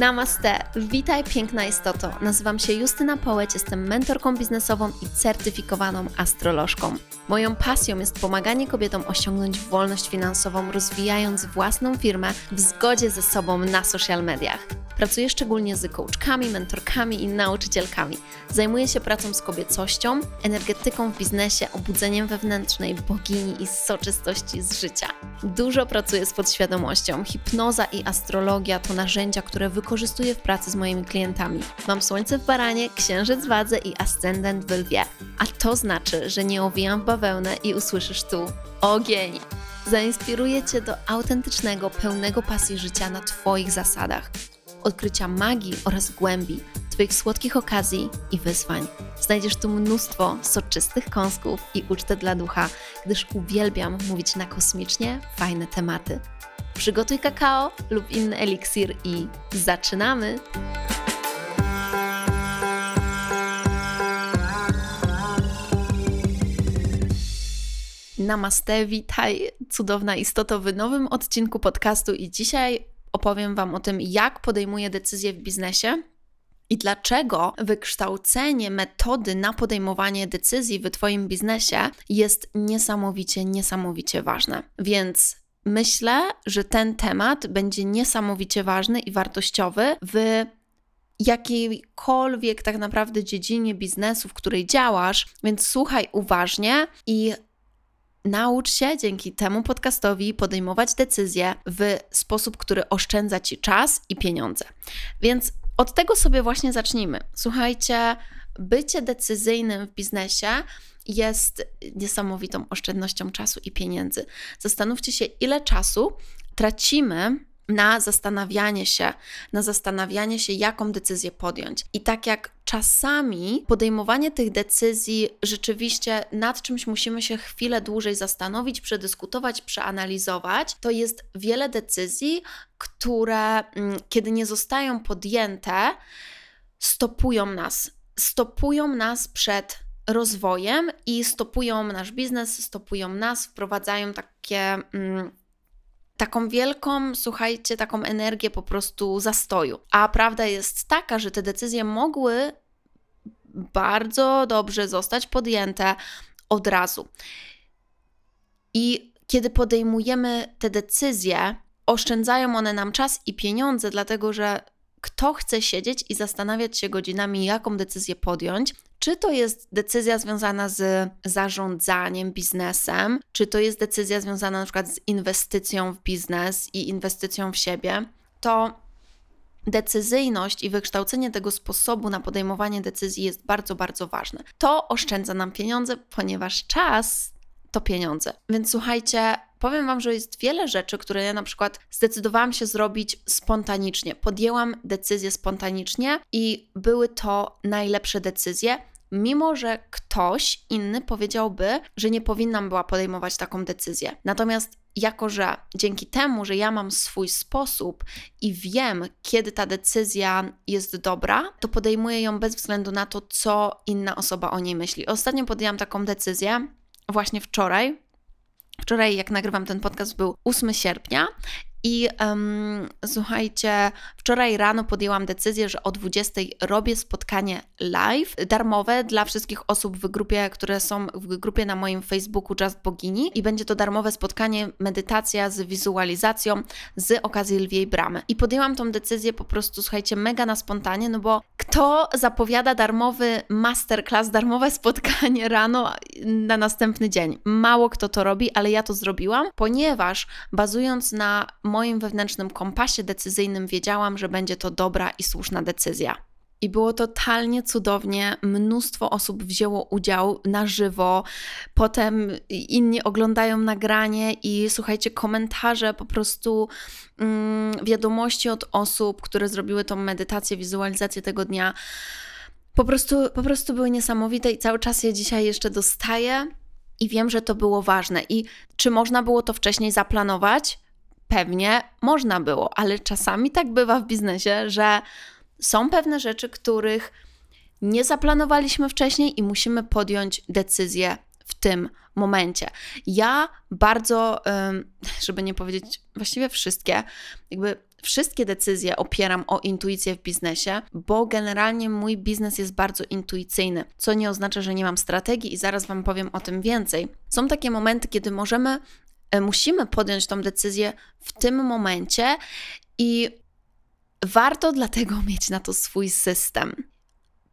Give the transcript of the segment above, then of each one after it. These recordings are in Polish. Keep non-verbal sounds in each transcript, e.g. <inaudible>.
Namaste, witaj piękna istoto. Nazywam się Justyna Połeć, jestem mentorką biznesową i certyfikowaną astrolożką. Moją pasją jest pomaganie kobietom osiągnąć wolność finansową, rozwijając własną firmę w zgodzie ze sobą na social mediach. Pracuję szczególnie z coachkami, mentorkami i nauczycielkami. Zajmuję się pracą z kobiecością, energetyką w biznesie, obudzeniem wewnętrznej bogini i soczystości z życia. Dużo pracuję z podświadomością. Hipnoza i astrologia to narzędzia, które wykorzystuję w pracy z moimi klientami. Mam słońce w baranie, księżyc w wadze i ascendent w lwie. A to znaczy, że nie owijam w bawełnę i usłyszysz tu ogień. Zainspiruję Cię do autentycznego, pełnego pasji życia na Twoich zasadach odkrycia magii oraz głębi, Twoich słodkich okazji i wyzwań. Znajdziesz tu mnóstwo soczystych kąsków i ucztę dla ducha, gdyż uwielbiam mówić na kosmicznie fajne tematy. Przygotuj kakao lub inny eliksir i zaczynamy! Namaste, witaj, cudowna istoto w nowym odcinku podcastu i dzisiaj opowiem Wam o tym, jak podejmuję decyzje w biznesie i dlaczego wykształcenie metody na podejmowanie decyzji w Twoim biznesie jest niesamowicie, niesamowicie ważne. Więc myślę, że ten temat będzie niesamowicie ważny i wartościowy w jakiejkolwiek tak naprawdę dziedzinie biznesu, w której działasz, więc słuchaj uważnie i Naucz się dzięki temu podcastowi podejmować decyzje w sposób, który oszczędza ci czas i pieniądze. Więc od tego sobie właśnie zacznijmy. Słuchajcie, bycie decyzyjnym w biznesie jest niesamowitą oszczędnością czasu i pieniędzy. Zastanówcie się, ile czasu tracimy na zastanawianie się, na zastanawianie się, jaką decyzję podjąć. I tak jak czasami podejmowanie tych decyzji rzeczywiście nad czymś musimy się chwilę dłużej zastanowić, przedyskutować, przeanalizować, to jest wiele decyzji, które mm, kiedy nie zostają podjęte, stopują nas. Stopują nas przed rozwojem i stopują nasz biznes, stopują nas, wprowadzają takie. Mm, taką wielką, słuchajcie, taką energię po prostu zastoju. A prawda jest taka, że te decyzje mogły bardzo dobrze zostać podjęte od razu. I kiedy podejmujemy te decyzje, oszczędzają one nam czas i pieniądze, dlatego że kto chce siedzieć i zastanawiać się godzinami, jaką decyzję podjąć, czy to jest decyzja związana z zarządzaniem biznesem, czy to jest decyzja związana na przykład z inwestycją w biznes i inwestycją w siebie, to decyzyjność i wykształcenie tego sposobu na podejmowanie decyzji jest bardzo, bardzo ważne. To oszczędza nam pieniądze, ponieważ czas to pieniądze. Więc słuchajcie, powiem Wam, że jest wiele rzeczy, które ja na przykład zdecydowałam się zrobić spontanicznie. Podjęłam decyzje spontanicznie i były to najlepsze decyzje, mimo że ktoś inny powiedziałby, że nie powinnam była podejmować taką decyzję. Natomiast jako, że dzięki temu, że ja mam swój sposób i wiem, kiedy ta decyzja jest dobra, to podejmuję ją bez względu na to, co inna osoba o niej myśli. Ostatnio podjęłam taką decyzję, właśnie wczoraj. Wczoraj, jak nagrywam ten podcast, był 8 sierpnia i um, słuchajcie, wczoraj rano podjęłam decyzję, że o 20 robię spotkanie live, darmowe dla wszystkich osób w grupie, które są w grupie na moim Facebooku Just Bogini i będzie to darmowe spotkanie, medytacja z wizualizacją z okazji Lwiej Bramy. I podjęłam tą decyzję po prostu, słuchajcie, mega na spontanie, no bo kto zapowiada darmowy masterclass, darmowe spotkanie rano na następny dzień? Mało kto to robi, ale ja to zrobiłam, ponieważ bazując na moim wewnętrznym kompasie decyzyjnym wiedziałam, że będzie to dobra i słuszna decyzja. I było totalnie cudownie. Mnóstwo osób wzięło udział na żywo. Potem inni oglądają nagranie i słuchajcie, komentarze, po prostu mm, wiadomości od osób, które zrobiły tą medytację, wizualizację tego dnia. Po prostu, po prostu były niesamowite i cały czas je dzisiaj jeszcze dostaję i wiem, że to było ważne. I czy można było to wcześniej zaplanować? Pewnie można było, ale czasami tak bywa w biznesie, że są pewne rzeczy, których nie zaplanowaliśmy wcześniej i musimy podjąć decyzję w tym momencie. Ja bardzo, <laughs> żeby nie powiedzieć właściwie wszystkie, jakby wszystkie decyzje opieram o intuicję w biznesie, bo generalnie mój biznes jest bardzo intuicyjny, co nie oznacza, że nie mam strategii i zaraz Wam powiem o tym więcej. Są takie momenty, kiedy możemy, musimy podjąć tą decyzję w tym momencie i warto dlatego <laughs> mieć na to swój system.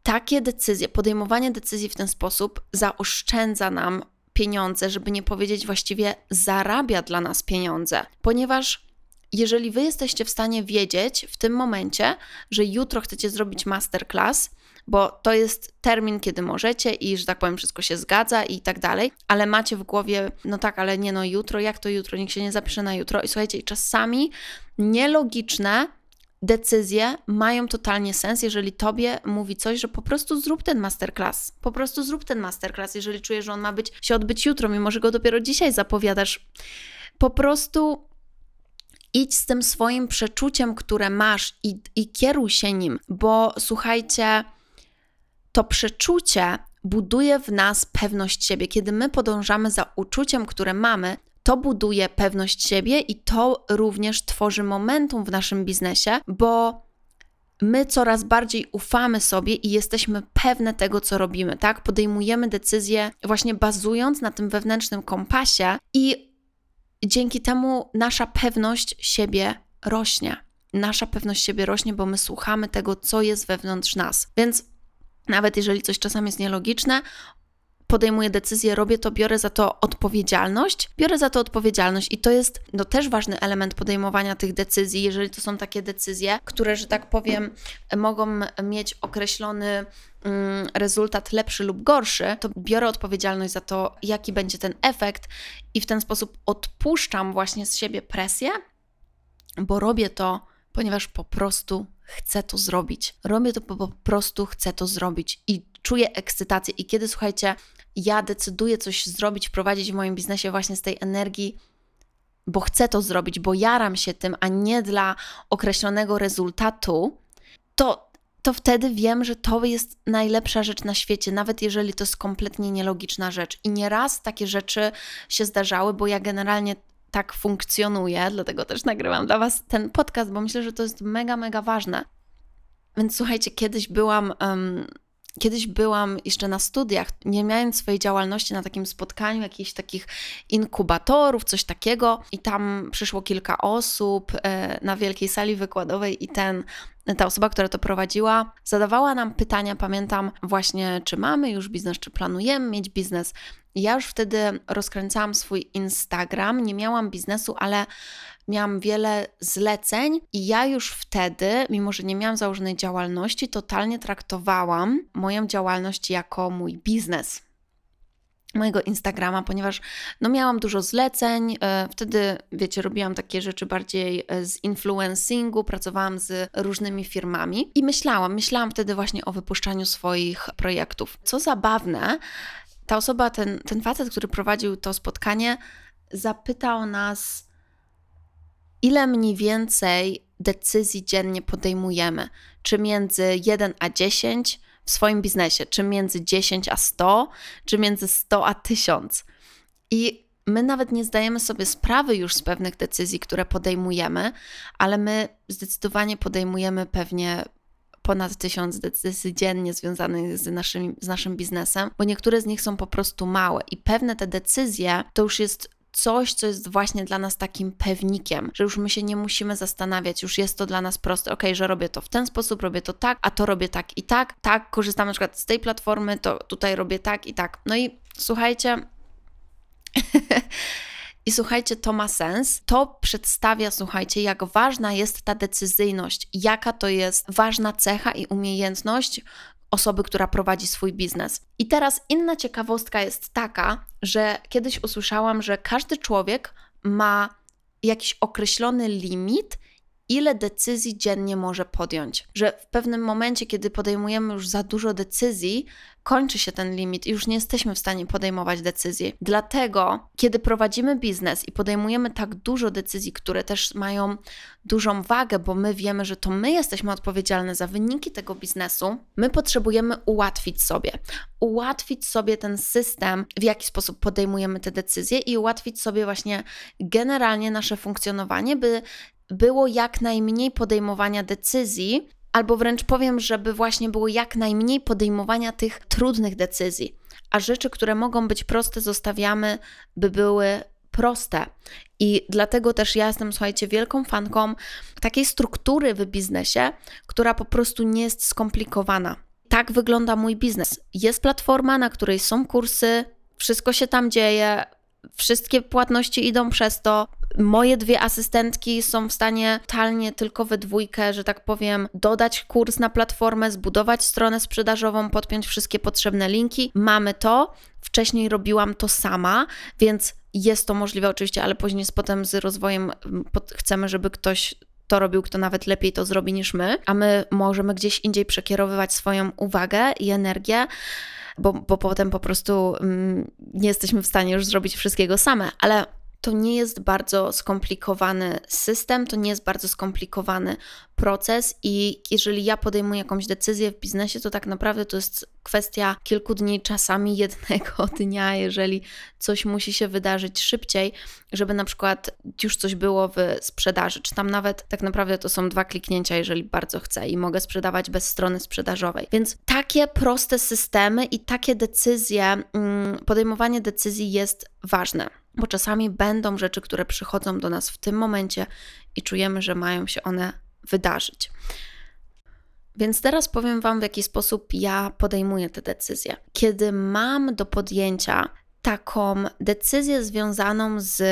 Takie decyzje, podejmowanie decyzji w ten sposób zaoszczędza nam pieniądze, żeby nie powiedzieć właściwie zarabia dla nas pieniądze, ponieważ jeżeli wy jesteście w stanie wiedzieć w tym momencie, że jutro chcecie zrobić masterclass, bo to jest termin, kiedy możecie i, że tak powiem, wszystko się zgadza i tak dalej, ale macie w głowie, no tak, ale nie no, jutro, jak to jutro, nikt się nie zapisze na jutro. I słuchajcie, czasami nielogiczne decyzje mają totalnie sens, jeżeli tobie mówi coś, że po prostu zrób ten masterclass. Po prostu zrób ten masterclass, jeżeli czujesz, że on ma być, się odbyć jutro, mimo że go dopiero dzisiaj zapowiadasz. Po prostu idź z tym swoim przeczuciem, które masz i, i kieruj się nim, bo słuchajcie, to przeczucie buduje w nas pewność siebie. Kiedy my podążamy za uczuciem, które mamy, to buduje pewność siebie i to również tworzy momentum w naszym biznesie, bo my coraz bardziej ufamy sobie i jesteśmy pewne tego, co robimy, tak? Podejmujemy decyzje właśnie bazując na tym wewnętrznym kompasie i dzięki temu nasza pewność siebie rośnie. Nasza pewność siebie rośnie, bo my słuchamy tego, co jest wewnątrz nas. Więc nawet jeżeli coś czasami jest nielogiczne, podejmuję decyzję, robię to, biorę za to odpowiedzialność, biorę za to odpowiedzialność i to jest no, też ważny element podejmowania tych decyzji, jeżeli to są takie decyzje, które, że tak powiem, mogą mieć określony rezultat lepszy lub gorszy, to biorę odpowiedzialność za to, jaki będzie ten efekt i w ten sposób odpuszczam właśnie z siebie presję, bo robię to, ponieważ po prostu chcę to zrobić. Robię to, bo po prostu chcę to zrobić i czuję ekscytację. I kiedy słuchajcie, ja decyduję coś zrobić, prowadzić w moim biznesie właśnie z tej energii, bo chcę to zrobić, bo jaram się tym, a nie dla określonego rezultatu, to, to wtedy wiem, że to jest najlepsza rzecz na świecie, nawet jeżeli to jest kompletnie nielogiczna rzecz. I nieraz takie rzeczy się zdarzały, bo ja generalnie tak funkcjonuję, dlatego też nagrywam dla Was ten podcast, bo myślę, że to jest mega, mega ważne. Więc słuchajcie, kiedyś byłam. Um, Kiedyś byłam jeszcze na studiach, nie miałem swojej działalności na takim spotkaniu jakichś takich inkubatorów, coś takiego, i tam przyszło kilka osób e, na wielkiej sali wykładowej, i ten, ta osoba, która to prowadziła, zadawała nam pytania. Pamiętam właśnie, czy mamy już biznes, czy planujemy mieć biznes. Ja już wtedy rozkręcałam swój Instagram, nie miałam biznesu, ale miałam wiele zleceń i ja już wtedy, mimo że nie miałam założonej działalności, totalnie traktowałam moją działalność jako mój biznes mojego Instagrama, ponieważ no miałam dużo zleceń, e, wtedy wiecie, robiłam takie rzeczy bardziej e, z influencingu, pracowałam z różnymi firmami i myślałam, myślałam wtedy właśnie o wypuszczaniu swoich projektów. Co zabawne, ta osoba, ten, ten facet, który prowadził to spotkanie, zapytał nas, ile mniej więcej decyzji dziennie podejmujemy, czy między 1 a 10 w swoim biznesie, czy między 10 a 100, czy między 100 a 1000. I my nawet nie zdajemy sobie sprawy już z pewnych decyzji, które podejmujemy, ale my zdecydowanie podejmujemy pewnie ponad tysiąc decyzji dziennie związanych z naszym, z naszym biznesem, bo niektóre z nich są po prostu małe i pewne te decyzje to już jest coś, co jest właśnie dla nas takim pewnikiem, że już my się nie musimy zastanawiać, już jest to dla nas proste, ok, że robię to w ten sposób, robię to tak, a to robię tak i tak, tak, korzystam na przykład z tej platformy, to tutaj robię tak i tak. No i słuchajcie. <laughs> I słuchajcie, to ma sens. To przedstawia, słuchajcie, jak ważna jest ta decyzyjność, jaka to jest ważna cecha i umiejętność, osoby, która prowadzi swój biznes. I teraz inna ciekawostka jest taka, że kiedyś usłyszałam, że każdy człowiek ma jakiś określony limit, ile decyzji dziennie może podjąć. Że w pewnym momencie, kiedy podejmujemy już za dużo decyzji, kończy się ten limit i już nie jesteśmy w stanie podejmować decyzji. Dlatego, kiedy prowadzimy biznes i podejmujemy tak dużo decyzji, które też mają dużą wagę, bo my wiemy, że to my jesteśmy odpowiedzialne za wyniki tego biznesu, my potrzebujemy ułatwić sobie. Ułatwić sobie ten system, w jaki sposób podejmujemy te decyzje i ułatwić sobie właśnie generalnie nasze funkcjonowanie, by było jak najmniej podejmowania decyzji, albo wręcz powiem, żeby właśnie było jak najmniej podejmowania tych trudnych decyzji, a rzeczy, które mogą być proste, zostawiamy, by były proste. I dlatego też ja jestem, słuchajcie, wielką fanką takiej struktury w biznesie, która po prostu nie jest skomplikowana. Tak wygląda mój biznes. Jest platforma, na której są kursy, wszystko się tam dzieje, wszystkie płatności idą przez to. Moje dwie asystentki są w stanie totalnie tylko we dwójkę, że tak powiem, dodać kurs na platformę, zbudować stronę sprzedażową, podpiąć wszystkie potrzebne linki. Mamy to. Wcześniej robiłam to sama, więc jest to możliwe oczywiście, ale później z potem z rozwojem mm, chcemy, żeby ktoś to robił, kto nawet lepiej to zrobi niż my, a my możemy gdzieś indziej przekierowywać swoją uwagę i energię bo, bo potem po prostu mm, nie jesteśmy w stanie już zrobić wszystkiego same, ale to nie jest bardzo skomplikowany system, to nie jest bardzo skomplikowany proces i jeżeli ja podejmuję jakąś decyzję w biznesie, to tak naprawdę to jest kwestia kilku dni, czasami <laughs> jednego dnia, jeżeli coś musi się wydarzyć szybciej, żeby na przykład już coś było w sprzedaży, czy tam nawet tak naprawdę to są dwa kliknięcia, jeżeli bardzo chcę i mogę sprzedawać bez strony sprzedażowej. Więc takie proste systemy i takie decyzje, mm, podejmowanie decyzji jest ważne bo czasami będą rzeczy, które przychodzą do nas w tym momencie i czujemy, że mają się one wydarzyć. Więc teraz powiem Wam, w jaki sposób ja podejmuję te decyzje. Kiedy mam do podjęcia taką decyzję związaną z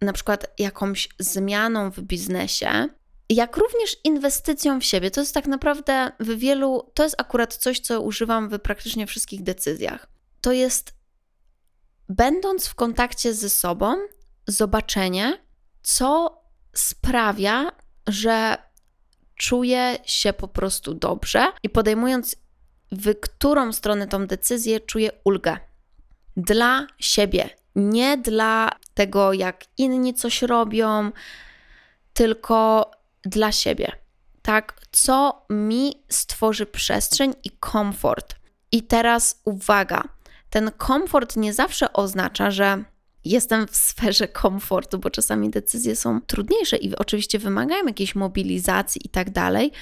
na przykład jakąś zmianą w biznesie, jak również inwestycją w siebie. To jest tak naprawdę w wielu, to jest akurat coś, co używam w praktycznie wszystkich decyzjach. To jest będąc w kontakcie ze sobą, zobaczenie, co sprawia, że czuję się po prostu dobrze i podejmując w którą stronę tą decyzję, czuję ulgę. Dla siebie, nie dla tego, jak inni coś robią, tylko dla siebie. Tak, co mi stworzy przestrzeń i komfort. I teraz uwaga, ten komfort nie zawsze oznacza, że jestem w sferze komfortu, bo czasami decyzje są trudniejsze i oczywiście wymagają jakiejś mobilizacji i tak dalej,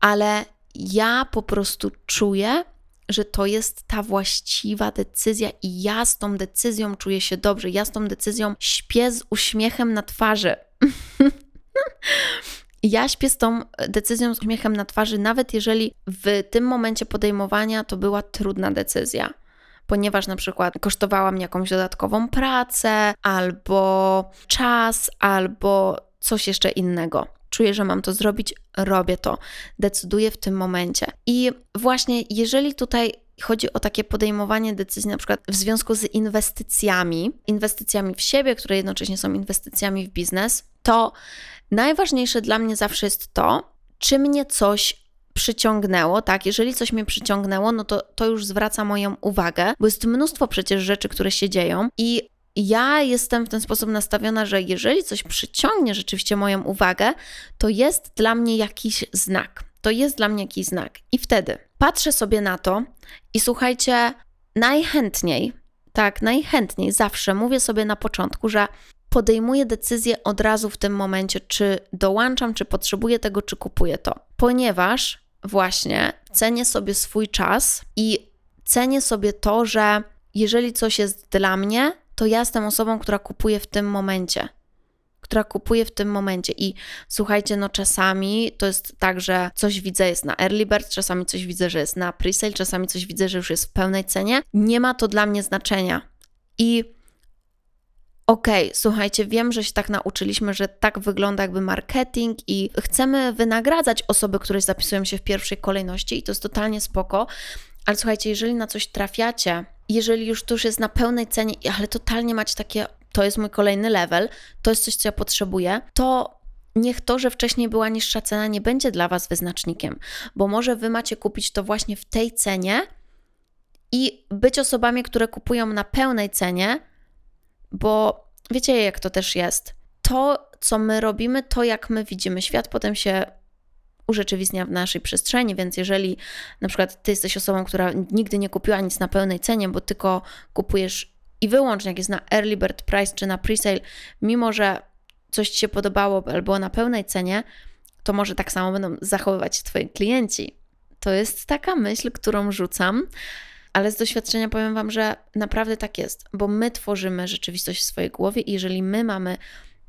ale ja po prostu czuję, że to jest ta właściwa decyzja i ja z tą decyzją czuję się dobrze. Ja z tą decyzją śpię z uśmiechem na twarzy. <laughs> ja śpię z tą decyzją z uśmiechem na twarzy, nawet jeżeli w tym momencie podejmowania to była trudna decyzja ponieważ na przykład kosztowała mnie jakąś dodatkową pracę, albo czas, albo coś jeszcze innego. Czuję, że mam to zrobić, robię to, decyduję w tym momencie. I właśnie jeżeli tutaj chodzi o takie podejmowanie decyzji, na przykład w związku z inwestycjami, inwestycjami w siebie, które jednocześnie są inwestycjami w biznes, to najważniejsze dla mnie zawsze jest to, czy mnie coś przyciągnęło, tak, jeżeli coś mnie przyciągnęło, no to to już zwraca moją uwagę, bo jest mnóstwo przecież rzeczy, które się dzieją i ja jestem w ten sposób nastawiona, że jeżeli coś przyciągnie rzeczywiście moją uwagę, to jest dla mnie jakiś znak. To jest dla mnie jakiś znak. I wtedy patrzę sobie na to i słuchajcie, najchętniej, tak, najchętniej zawsze mówię sobie na początku, że podejmuję decyzję od razu w tym momencie, czy dołączam, czy potrzebuję tego, czy kupuję to. Ponieważ właśnie cenię sobie swój czas i cenię sobie to, że jeżeli coś jest dla mnie, to ja jestem osobą, która kupuje w tym momencie. Która kupuje w tym momencie. I słuchajcie, no czasami to jest tak, że coś widzę jest na early bird, czasami coś widzę, że jest na presale, czasami coś widzę, że już jest w pełnej cenie. Nie ma to dla mnie znaczenia. I okej, okay, słuchajcie, wiem, że się tak nauczyliśmy, że tak wygląda jakby marketing i chcemy wynagradzać osoby, które zapisują się w pierwszej kolejności i to jest totalnie spoko, ale słuchajcie, jeżeli na coś trafiacie, jeżeli już to już jest na pełnej cenie, ale totalnie macie takie, to jest mój kolejny level, to jest coś, co ja potrzebuję, to niech to, że wcześniej była niższa cena, nie będzie dla Was wyznacznikiem, bo może Wy macie kupić to właśnie w tej cenie i być osobami, które kupują na pełnej cenie, bo wiecie, jak to też jest. To, co my robimy, to jak my widzimy świat, potem się urzeczywistnia w naszej przestrzeni, więc jeżeli na przykład ty jesteś osobą, która nigdy nie kupiła nic na pełnej cenie, bo tylko kupujesz i wyłącznie jak jest na early bird price czy na presale, mimo że coś ci się podobało albo na pełnej cenie, to może tak samo będą zachowywać się twoi klienci. To jest taka myśl, którą rzucam, ale z doświadczenia powiem wam, że naprawdę tak jest, bo my tworzymy rzeczywistość w swojej głowie i jeżeli my mamy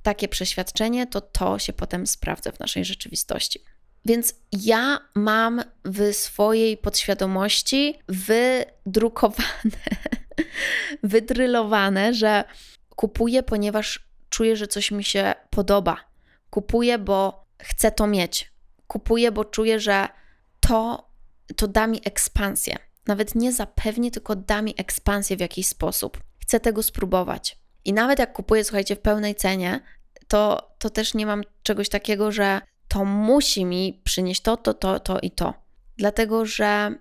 takie przeświadczenie, to to się potem sprawdza w naszej rzeczywistości. Więc ja mam w swojej podświadomości wydrukowane, <laughs> wydrylowane, że kupuję, ponieważ czuję, że coś mi się podoba. Kupuję, bo chcę to mieć. Kupuję, bo czuję, że to, to da mi ekspansję. Nawet nie zapewni, tylko da mi ekspansję w jakiś sposób. Chcę tego spróbować. I nawet jak kupuję, słuchajcie, w pełnej cenie, to, to też nie mam czegoś takiego, że to musi mi przynieść to, to, to, to i to. Dlatego, że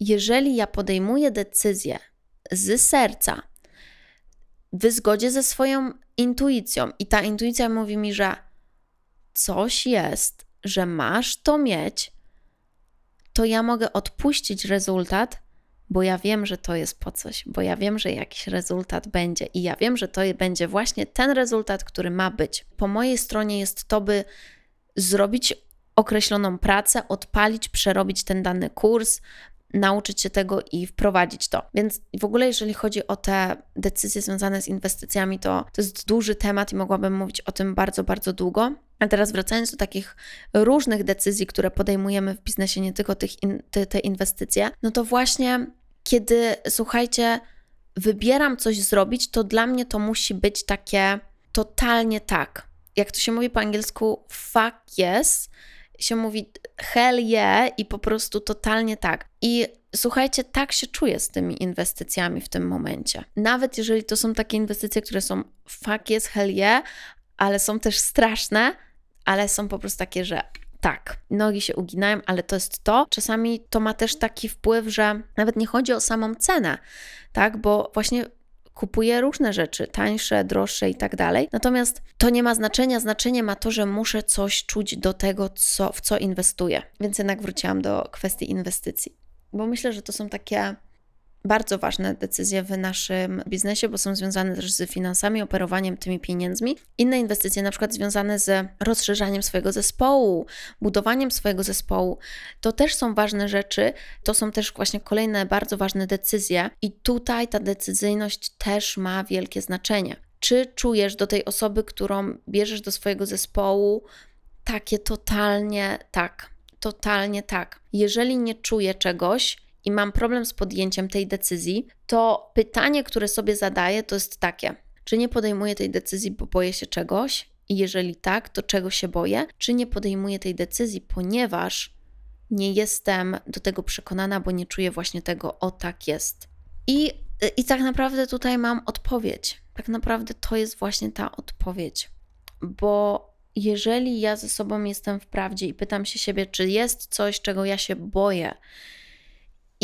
jeżeli ja podejmuję decyzję z serca, w zgodzie ze swoją intuicją, i ta intuicja mówi mi, że coś jest, że masz to mieć, to ja mogę odpuścić rezultat, bo ja wiem, że to jest po coś, bo ja wiem, że jakiś rezultat będzie i ja wiem, że to będzie właśnie ten rezultat, który ma być. Po mojej stronie jest to, by zrobić określoną pracę, odpalić, przerobić ten dany kurs, nauczyć się tego i wprowadzić to. Więc w ogóle, jeżeli chodzi o te decyzje związane z inwestycjami, to to jest duży temat i mogłabym mówić o tym bardzo, bardzo długo. A teraz wracając do takich różnych decyzji, które podejmujemy w biznesie, nie tylko tych in, te, te inwestycje, no to właśnie kiedy, słuchajcie, wybieram coś zrobić, to dla mnie to musi być takie totalnie tak jak to się mówi po angielsku, fuck yes, się mówi hell yeah i po prostu totalnie tak. I słuchajcie, tak się czuję z tymi inwestycjami w tym momencie. Nawet jeżeli to są takie inwestycje, które są fuck yes, hell yeah, ale są też straszne, ale są po prostu takie, że tak, nogi się uginają, ale to jest to. Czasami to ma też taki wpływ, że nawet nie chodzi o samą cenę, tak, bo właśnie kupuję różne rzeczy, tańsze, droższe i tak dalej. Natomiast to nie ma znaczenia. Znaczenie ma to, że muszę coś czuć do tego, co, w co inwestuję. Więc jednak wróciłam do kwestii inwestycji. Bo myślę, że to są takie bardzo ważne decyzje w naszym biznesie, bo są związane też z finansami, operowaniem tymi pieniędzmi. Inne inwestycje, na przykład związane z rozszerzaniem swojego zespołu, budowaniem swojego zespołu, to też są ważne rzeczy. To są też właśnie kolejne bardzo ważne decyzje, i tutaj ta decyzyjność też ma wielkie znaczenie. Czy czujesz do tej osoby, którą bierzesz do swojego zespołu, takie totalnie tak, totalnie tak. Jeżeli nie czuję czegoś, i mam problem z podjęciem tej decyzji, to pytanie, które sobie zadaję, to jest takie: czy nie podejmuję tej decyzji, bo boję się czegoś? I jeżeli tak, to czego się boję? Czy nie podejmuję tej decyzji, ponieważ nie jestem do tego przekonana, bo nie czuję właśnie tego, o tak jest. I, i tak naprawdę tutaj mam odpowiedź. Tak naprawdę to jest właśnie ta odpowiedź. Bo jeżeli ja ze sobą jestem w prawdzie i pytam się siebie, czy jest coś, czego ja się boję,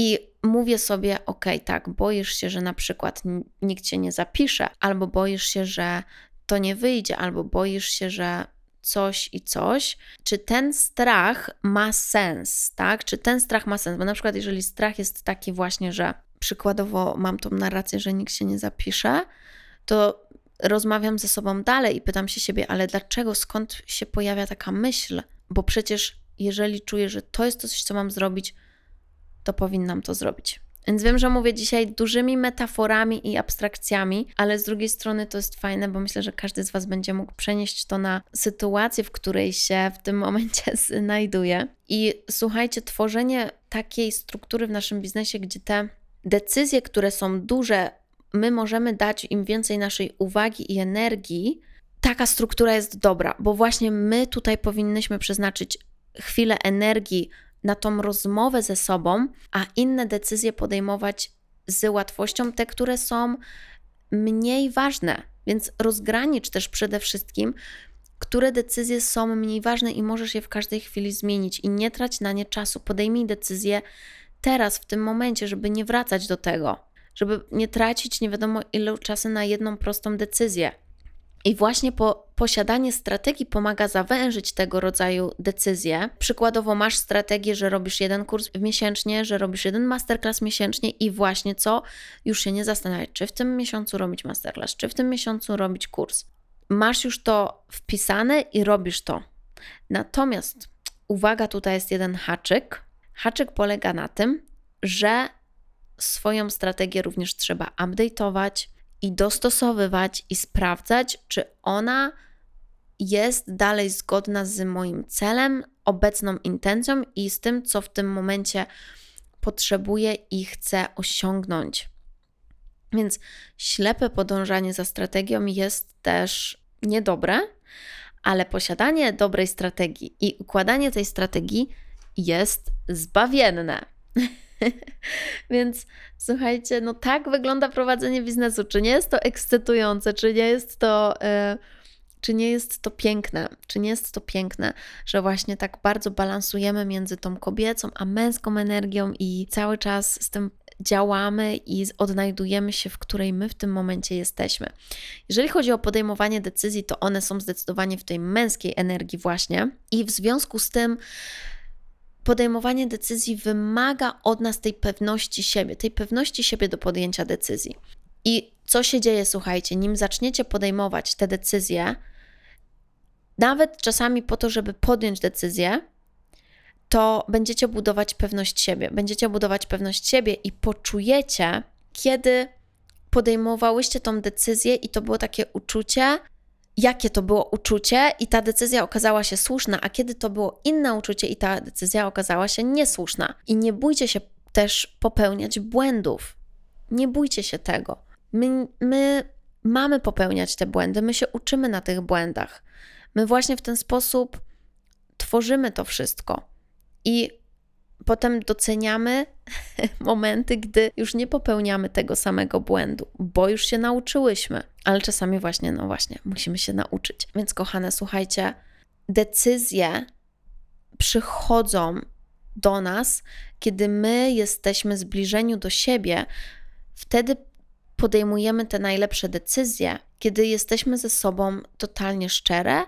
i mówię sobie, ok, tak, boisz się, że na przykład nikt cię nie zapisze, albo boisz się, że to nie wyjdzie, albo boisz się, że coś i coś, czy ten strach ma sens, tak? Czy ten strach ma sens? Bo na przykład, jeżeli strach jest taki właśnie, że przykładowo mam tą narrację, że nikt się nie zapisze, to rozmawiam ze sobą dalej i pytam się siebie, ale dlaczego, skąd się pojawia taka myśl? Bo przecież jeżeli czuję, że to jest coś, co mam zrobić, to powinnam to zrobić. Więc wiem, że mówię dzisiaj dużymi metaforami i abstrakcjami, ale z drugiej strony to jest fajne, bo myślę, że każdy z Was będzie mógł przenieść to na sytuację, w której się w tym <laughs> momencie znajduje. I słuchajcie, tworzenie takiej struktury w naszym biznesie, gdzie te decyzje, które są duże, my możemy dać im więcej naszej uwagi i energii, taka struktura jest dobra, bo właśnie my tutaj powinnyśmy przeznaczyć chwilę energii na tą rozmowę ze sobą, a inne decyzje podejmować z łatwością, te, które są mniej ważne. Więc rozgranicz też przede wszystkim, które decyzje są mniej ważne i możesz je w każdej chwili zmienić i nie trać na nie czasu. Podejmij decyzję teraz, w tym momencie, żeby nie wracać do tego, żeby nie tracić nie wiadomo ile czasu na jedną prostą decyzję. I właśnie po, posiadanie strategii pomaga zawężyć tego rodzaju decyzje. Przykładowo masz strategię, że robisz jeden kurs miesięcznie, że robisz jeden masterclass miesięcznie i właśnie co? Już się nie zastanawiać, czy w tym miesiącu robić masterclass, czy w tym miesiącu robić kurs. Masz już to wpisane i robisz to. Natomiast uwaga, tutaj jest jeden haczyk. Haczyk polega na tym, że swoją strategię również trzeba update'ować, i dostosowywać i sprawdzać, czy ona jest dalej zgodna z moim celem, obecną intencją i z tym, co w tym momencie potrzebuję i chcę osiągnąć. Więc ślepe podążanie za strategią jest też niedobre, ale posiadanie dobrej strategii i układanie tej strategii jest zbawienne. <laughs> <laughs> Więc słuchajcie, no tak wygląda prowadzenie biznesu. Czy nie jest to ekscytujące, czy nie jest to. Yy, czy nie jest to piękne, czy nie jest to piękne, że właśnie tak bardzo balansujemy między tą kobiecą a męską energią i cały czas z tym działamy i odnajdujemy się, w której my w tym momencie jesteśmy. Jeżeli chodzi o podejmowanie decyzji, to one są zdecydowanie w tej męskiej energii, właśnie, i w związku z tym podejmowanie decyzji wymaga od nas tej pewności siebie, tej pewności siebie do podjęcia decyzji. I co się dzieje, słuchajcie, nim zaczniecie podejmować te decyzje, nawet czasami po to, żeby podjąć decyzję, to będziecie budować pewność siebie. Będziecie budować pewność siebie i poczujecie, kiedy podejmowałyście tą decyzję, i to było takie uczucie, jakie to było uczucie i ta decyzja okazała się słuszna, a kiedy to było inne uczucie i ta decyzja okazała się niesłuszna. I nie bójcie się też popełniać błędów. Nie bójcie się tego. My, my mamy popełniać te błędy, my się uczymy na tych błędach. My właśnie w ten sposób tworzymy to wszystko. I potem doceniamy <laughs> momenty, gdy już nie popełniamy tego samego błędu, bo już się nauczyłyśmy. Ale czasami właśnie, no właśnie, musimy się nauczyć. Więc kochane, słuchajcie, decyzje przychodzą do nas, kiedy my jesteśmy zbliżeniu do siebie, wtedy podejmujemy te najlepsze decyzje, kiedy jesteśmy ze sobą totalnie szczere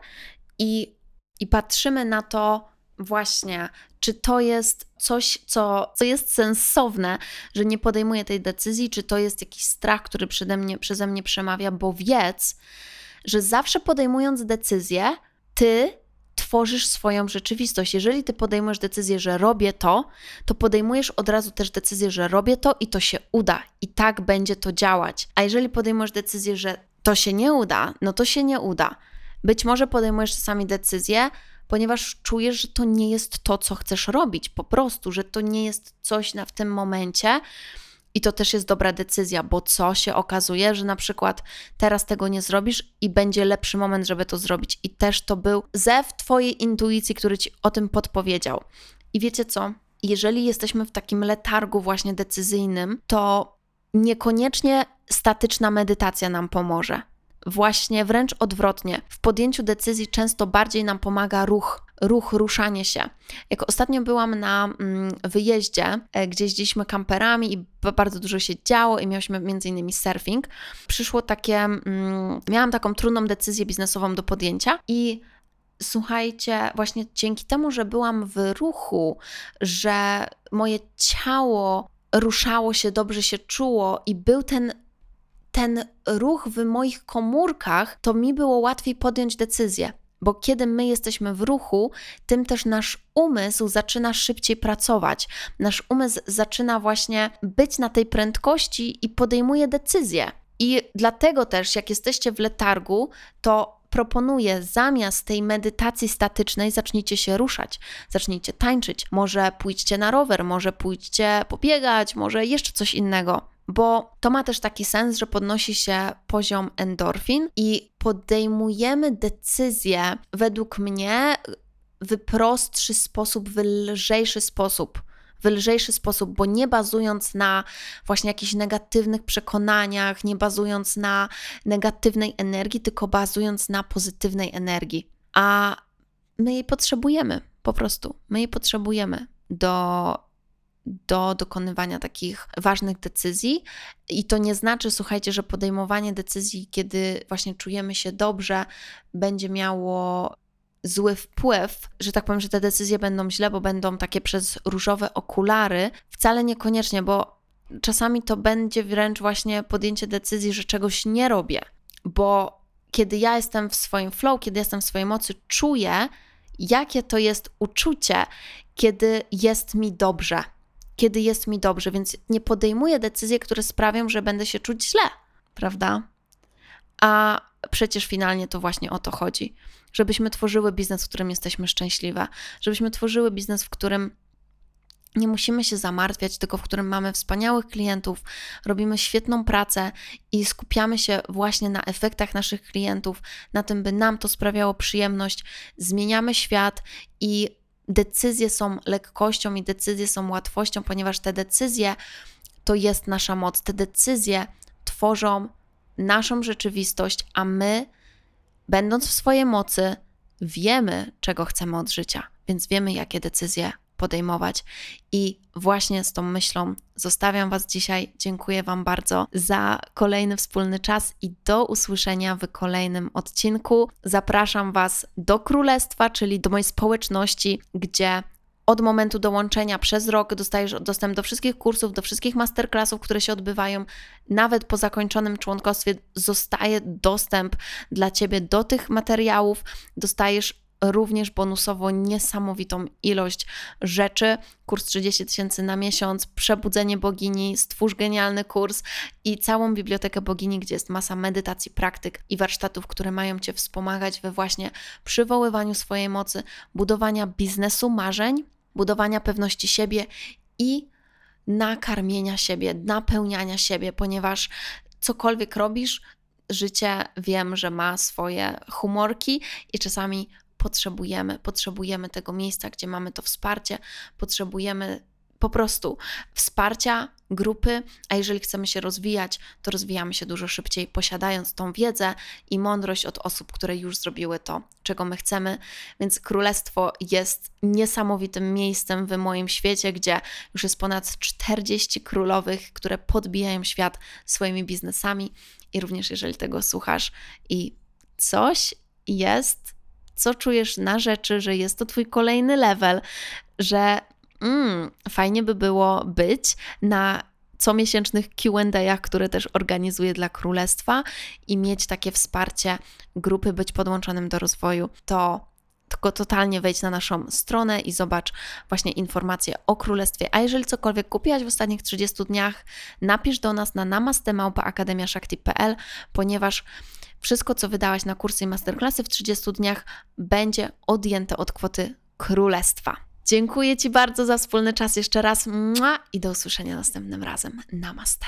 i, i patrzymy na to, właśnie, czy to jest coś, co, co jest sensowne, że nie podejmuję tej decyzji, czy to jest jakiś strach, który przede mnie, przeze mnie przemawia, bo wiedz, że zawsze podejmując decyzję, ty tworzysz swoją rzeczywistość. Jeżeli ty podejmujesz decyzję, że robię to, to podejmujesz od razu też decyzję, że robię to i to się uda i tak będzie to działać. A jeżeli podejmujesz decyzję, że to się nie uda, no to się nie uda. Być może podejmujesz czasami decyzję, ponieważ czujesz, że to nie jest to, co chcesz robić, po prostu, że to nie jest coś na, w tym momencie. I to też jest dobra decyzja, bo co się okazuje, że na przykład teraz tego nie zrobisz i będzie lepszy moment, żeby to zrobić. I też to był zew Twojej intuicji, który Ci o tym podpowiedział. I wiecie co? Jeżeli jesteśmy w takim letargu właśnie decyzyjnym, to niekoniecznie statyczna medytacja nam pomoże. Właśnie wręcz odwrotnie. W podjęciu decyzji często bardziej nam pomaga ruch, ruch, ruszanie się. Jak ostatnio byłam na mm, wyjeździe, e, gdzie jeździliśmy kamperami i bardzo dużo się działo i mieliśmy między innymi surfing, przyszło takie, mm, miałam taką trudną decyzję biznesową do podjęcia i słuchajcie, właśnie dzięki temu, że byłam w ruchu, że moje ciało ruszało się, dobrze się czuło i był ten ten ruch w moich komórkach, to mi było łatwiej podjąć decyzję. Bo kiedy my jesteśmy w ruchu, tym też nasz umysł zaczyna szybciej pracować. Nasz umysł zaczyna właśnie być na tej prędkości i podejmuje decyzje. I dlatego też, jak jesteście w letargu, to proponuję zamiast tej medytacji statycznej zacznijcie się ruszać, zacznijcie tańczyć, może pójdźcie na rower, może pójdźcie pobiegać, może jeszcze coś innego bo to ma też taki sens, że podnosi się poziom endorfin i podejmujemy decyzje według mnie w prostszy sposób, w lżejszy sposób. W lżejszy sposób, bo nie bazując na właśnie jakichś negatywnych przekonaniach, nie bazując na negatywnej energii, tylko bazując na pozytywnej energii. a my jej potrzebujemy po prostu. My jej potrzebujemy do, do dokonywania takich ważnych decyzji. I to nie znaczy, słuchajcie, że podejmowanie decyzji, kiedy właśnie czujemy się dobrze, będzie miało zły wpływ, że tak powiem, że te decyzje będą źle, bo będą takie przez różowe okulary. Wcale niekoniecznie, bo czasami to będzie wręcz właśnie podjęcie decyzji, że czegoś nie robię, bo kiedy ja jestem w swoim flow, kiedy jestem w swojej mocy, czuję, jakie to jest uczucie, kiedy jest mi dobrze. Kiedy jest mi dobrze, więc nie podejmuję decyzji, które sprawią, że będę się czuć źle, prawda? A przecież finalnie to właśnie o to chodzi. Żebyśmy tworzyły biznes, w którym jesteśmy szczęśliwe, żebyśmy tworzyły biznes, w którym nie musimy się zamartwiać, tylko w którym mamy wspaniałych klientów, robimy świetną pracę i skupiamy się właśnie na efektach naszych klientów, na tym, by nam to sprawiało przyjemność. Zmieniamy świat i decyzje są lekkością i decyzje są łatwością, ponieważ te decyzje to jest nasza moc. Te decyzje tworzą naszą rzeczywistość, a my, będąc w swojej mocy, wiemy, czego chcemy od życia, więc wiemy, jakie decyzje podejmować. I właśnie z tą myślą zostawiam Was dzisiaj. Dziękuję Wam bardzo za kolejny wspólny czas i do usłyszenia w kolejnym odcinku. Zapraszam Was do Królestwa, czyli do mojej społeczności, gdzie od momentu dołączenia przez rok dostajesz dostęp do wszystkich kursów, do wszystkich masterclassów, które się odbywają. Nawet po zakończonym członkostwie zostaje dostęp dla Ciebie do tych materiałów. Dostajesz również bonusowo niesamowitą ilość rzeczy. Kurs 30 tysięcy na miesiąc, Przebudzenie Bogini, Stwórz Genialny Kurs i całą Bibliotekę Bogini, gdzie jest masa medytacji, praktyk i warsztatów, które mają Cię wspomagać we właśnie przywoływaniu swojej mocy, budowania biznesu marzeń, budowania pewności siebie i nakarmienia siebie, napełniania siebie, ponieważ cokolwiek robisz, życie wiem, że ma swoje humorki i czasami potrzebujemy. Potrzebujemy tego miejsca, gdzie mamy to wsparcie, potrzebujemy po prostu wsparcia grupy, a jeżeli chcemy się rozwijać, to rozwijamy się dużo szybciej, posiadając tą wiedzę i mądrość od osób, które już zrobiły to, czego my chcemy. Więc królestwo jest niesamowitym miejscem w moim świecie, gdzie już jest ponad 40 królowych, które podbijają świat swoimi biznesami. I również, jeżeli tego słuchasz i coś jest co czujesz na rzeczy, że jest to Twój kolejny level, że mm, fajnie by było być na comiesięcznych QA, które też organizuję dla Królestwa i mieć takie wsparcie grupy, być podłączonym do rozwoju, to tylko totalnie wejdź na naszą stronę i zobacz właśnie informacje o Królestwie. A jeżeli cokolwiek kupiłaś w ostatnich 30 dniach, napisz do nas na namastemałpa.akademiaszakti.pl, ponieważ wszystko, co wydałaś na kursy i masterclassy w 30 dniach, będzie odjęte od kwoty królestwa. Dziękuję Ci bardzo za wspólny czas jeszcze raz i do usłyszenia następnym razem. Namaste.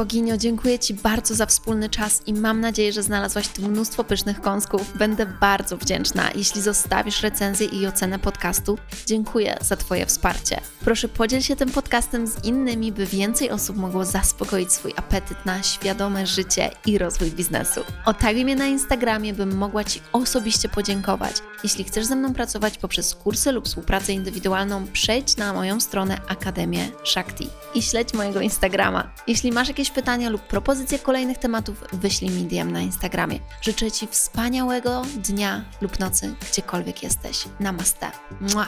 Boginio, dziękuję Ci bardzo za wspólny czas i mam nadzieję, że znalazłaś tu mnóstwo pysznych kąsków. Będę bardzo wdzięczna, jeśli zostawisz recenzję i ocenę podcastu. Dziękuję za Twoje wsparcie. Proszę podziel się tym podcastem z innymi, by więcej osób mogło zaspokoić swój apetyt na świadome życie i rozwój biznesu. Otaguj mnie na Instagramie, bym mogła Ci osobiście podziękować. Jeśli chcesz ze mną pracować poprzez kursy lub współpracę indywidualną, przejdź na moją stronę Akademię Shakti i śledź mojego Instagrama. Jeśli masz pytania lub propozycje kolejnych tematów, wyślij mi DM na Instagramie. Życzę Ci wspaniałego dnia lub nocy, gdziekolwiek jesteś. Namaste. Mua.